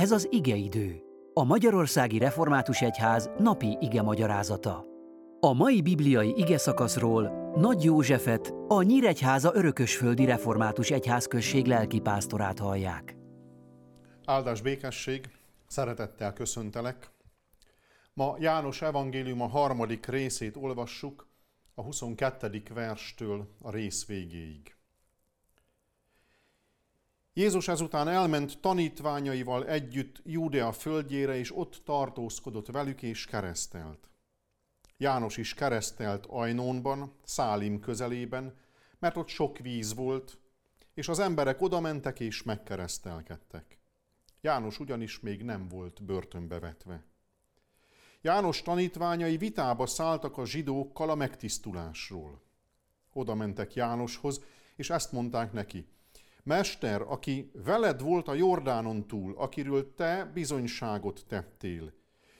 Ez az igeidő, a Magyarországi Református Egyház napi ige magyarázata. A mai bibliai ige szakaszról Nagy Józsefet, a Nyíregyháza Örökösföldi Református Egyházközség lelkipásztorát hallják. Áldás békesség, szeretettel köszöntelek. Ma János evangélium a harmadik részét olvassuk, a 22. verstől a rész végéig. Jézus ezután elment tanítványaival együtt Júdea földjére, és ott tartózkodott velük és keresztelt. János is keresztelt Ajnónban, Szálim közelében, mert ott sok víz volt, és az emberek oda mentek és megkeresztelkedtek. János ugyanis még nem volt börtönbe vetve. János tanítványai vitába szálltak a zsidókkal a megtisztulásról. Oda mentek Jánoshoz, és ezt mondták neki – Mester, aki veled volt a Jordánon túl, akiről te bizonyságot tettél.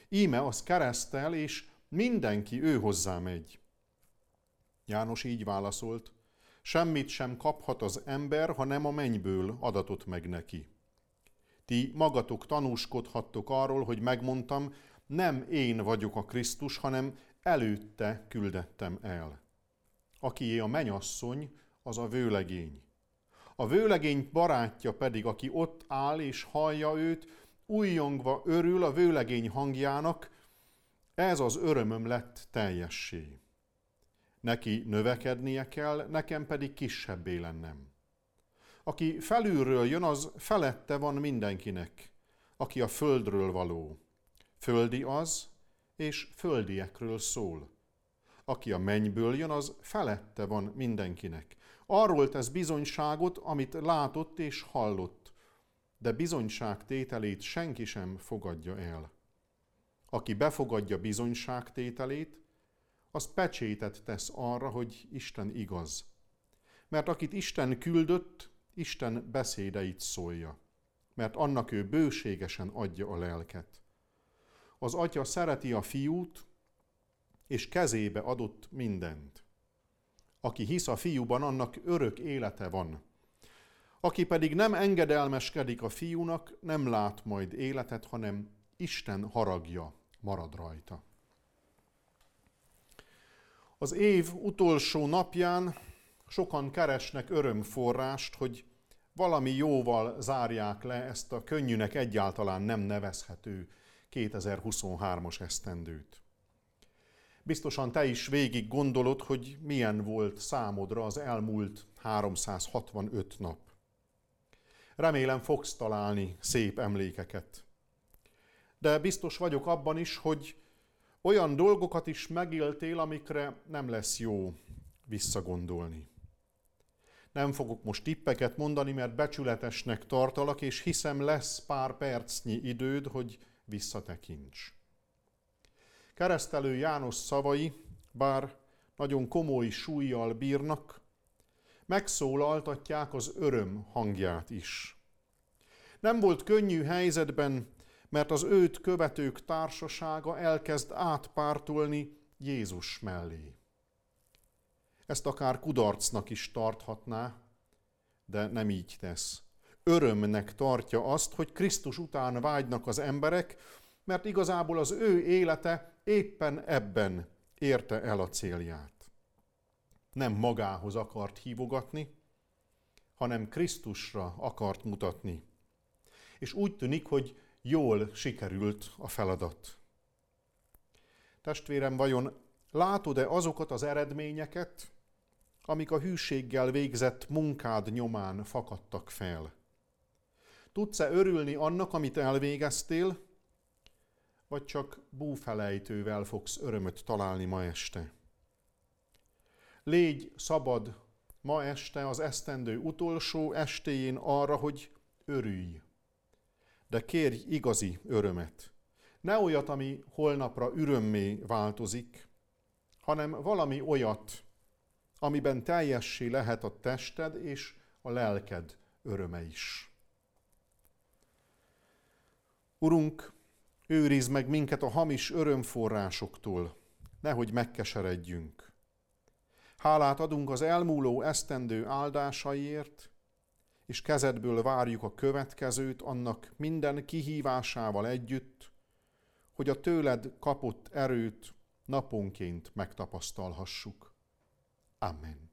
Íme az keresztel, és mindenki ő hozzá megy. János így válaszolt, semmit sem kaphat az ember, ha nem a mennyből adatot meg neki. Ti magatok tanúskodhattok arról, hogy megmondtam, nem én vagyok a Krisztus, hanem előtte küldettem el. Akié a menyasszony, az a vőlegény. A vőlegény barátja pedig, aki ott áll és hallja őt, újjongva örül a vőlegény hangjának, ez az örömöm lett teljessé. Neki növekednie kell, nekem pedig kisebbé lennem. Aki felülről jön, az felette van mindenkinek, aki a földről való. Földi az, és földiekről szól. Aki a mennyből jön, az felette van mindenkinek. Arról tesz bizonyságot, amit látott és hallott, de bizonyság tételét senki sem fogadja el. Aki befogadja bizonyság tételét, az pecsétet tesz arra, hogy Isten igaz. Mert akit Isten küldött, Isten beszédeit szólja, mert annak ő bőségesen adja a lelket. Az atya szereti a fiút, és kezébe adott mindent. Aki hisz a fiúban, annak örök élete van. Aki pedig nem engedelmeskedik a fiúnak, nem lát majd életet, hanem Isten haragja marad rajta. Az év utolsó napján sokan keresnek örömforrást, hogy valami jóval zárják le ezt a könnyűnek egyáltalán nem nevezhető 2023-as esztendőt. Biztosan te is végig gondolod, hogy milyen volt számodra az elmúlt 365 nap. Remélem fogsz találni szép emlékeket. De biztos vagyok abban is, hogy olyan dolgokat is megéltél, amikre nem lesz jó visszagondolni. Nem fogok most tippeket mondani, mert becsületesnek tartalak, és hiszem lesz pár percnyi időd, hogy visszatekints. Keresztelő János szavai, bár nagyon komoly súlyjal bírnak, megszólaltatják az öröm hangját is. Nem volt könnyű helyzetben, mert az őt követők társasága elkezd átpártolni Jézus mellé. Ezt akár kudarcnak is tarthatná, de nem így tesz. Örömnek tartja azt, hogy Krisztus után vágynak az emberek, mert igazából az ő élete éppen ebben érte el a célját. Nem magához akart hívogatni, hanem Krisztusra akart mutatni. És úgy tűnik, hogy jól sikerült a feladat. Testvérem, vajon látod-e azokat az eredményeket, amik a hűséggel végzett munkád nyomán fakadtak fel? Tudsz-e örülni annak, amit elvégeztél, vagy csak búfelejtővel fogsz örömöt találni ma este. Légy szabad ma este az esztendő utolsó estéjén arra, hogy örülj. De kérj igazi örömet. Ne olyat, ami holnapra örömmé változik, hanem valami olyat, amiben teljessé lehet a tested és a lelked öröme is. Urunk, Őriz meg minket a hamis örömforrásoktól, nehogy megkeseredjünk. Hálát adunk az elmúló esztendő áldásaiért, és kezedből várjuk a következőt annak minden kihívásával együtt, hogy a tőled kapott erőt naponként megtapasztalhassuk. Amen.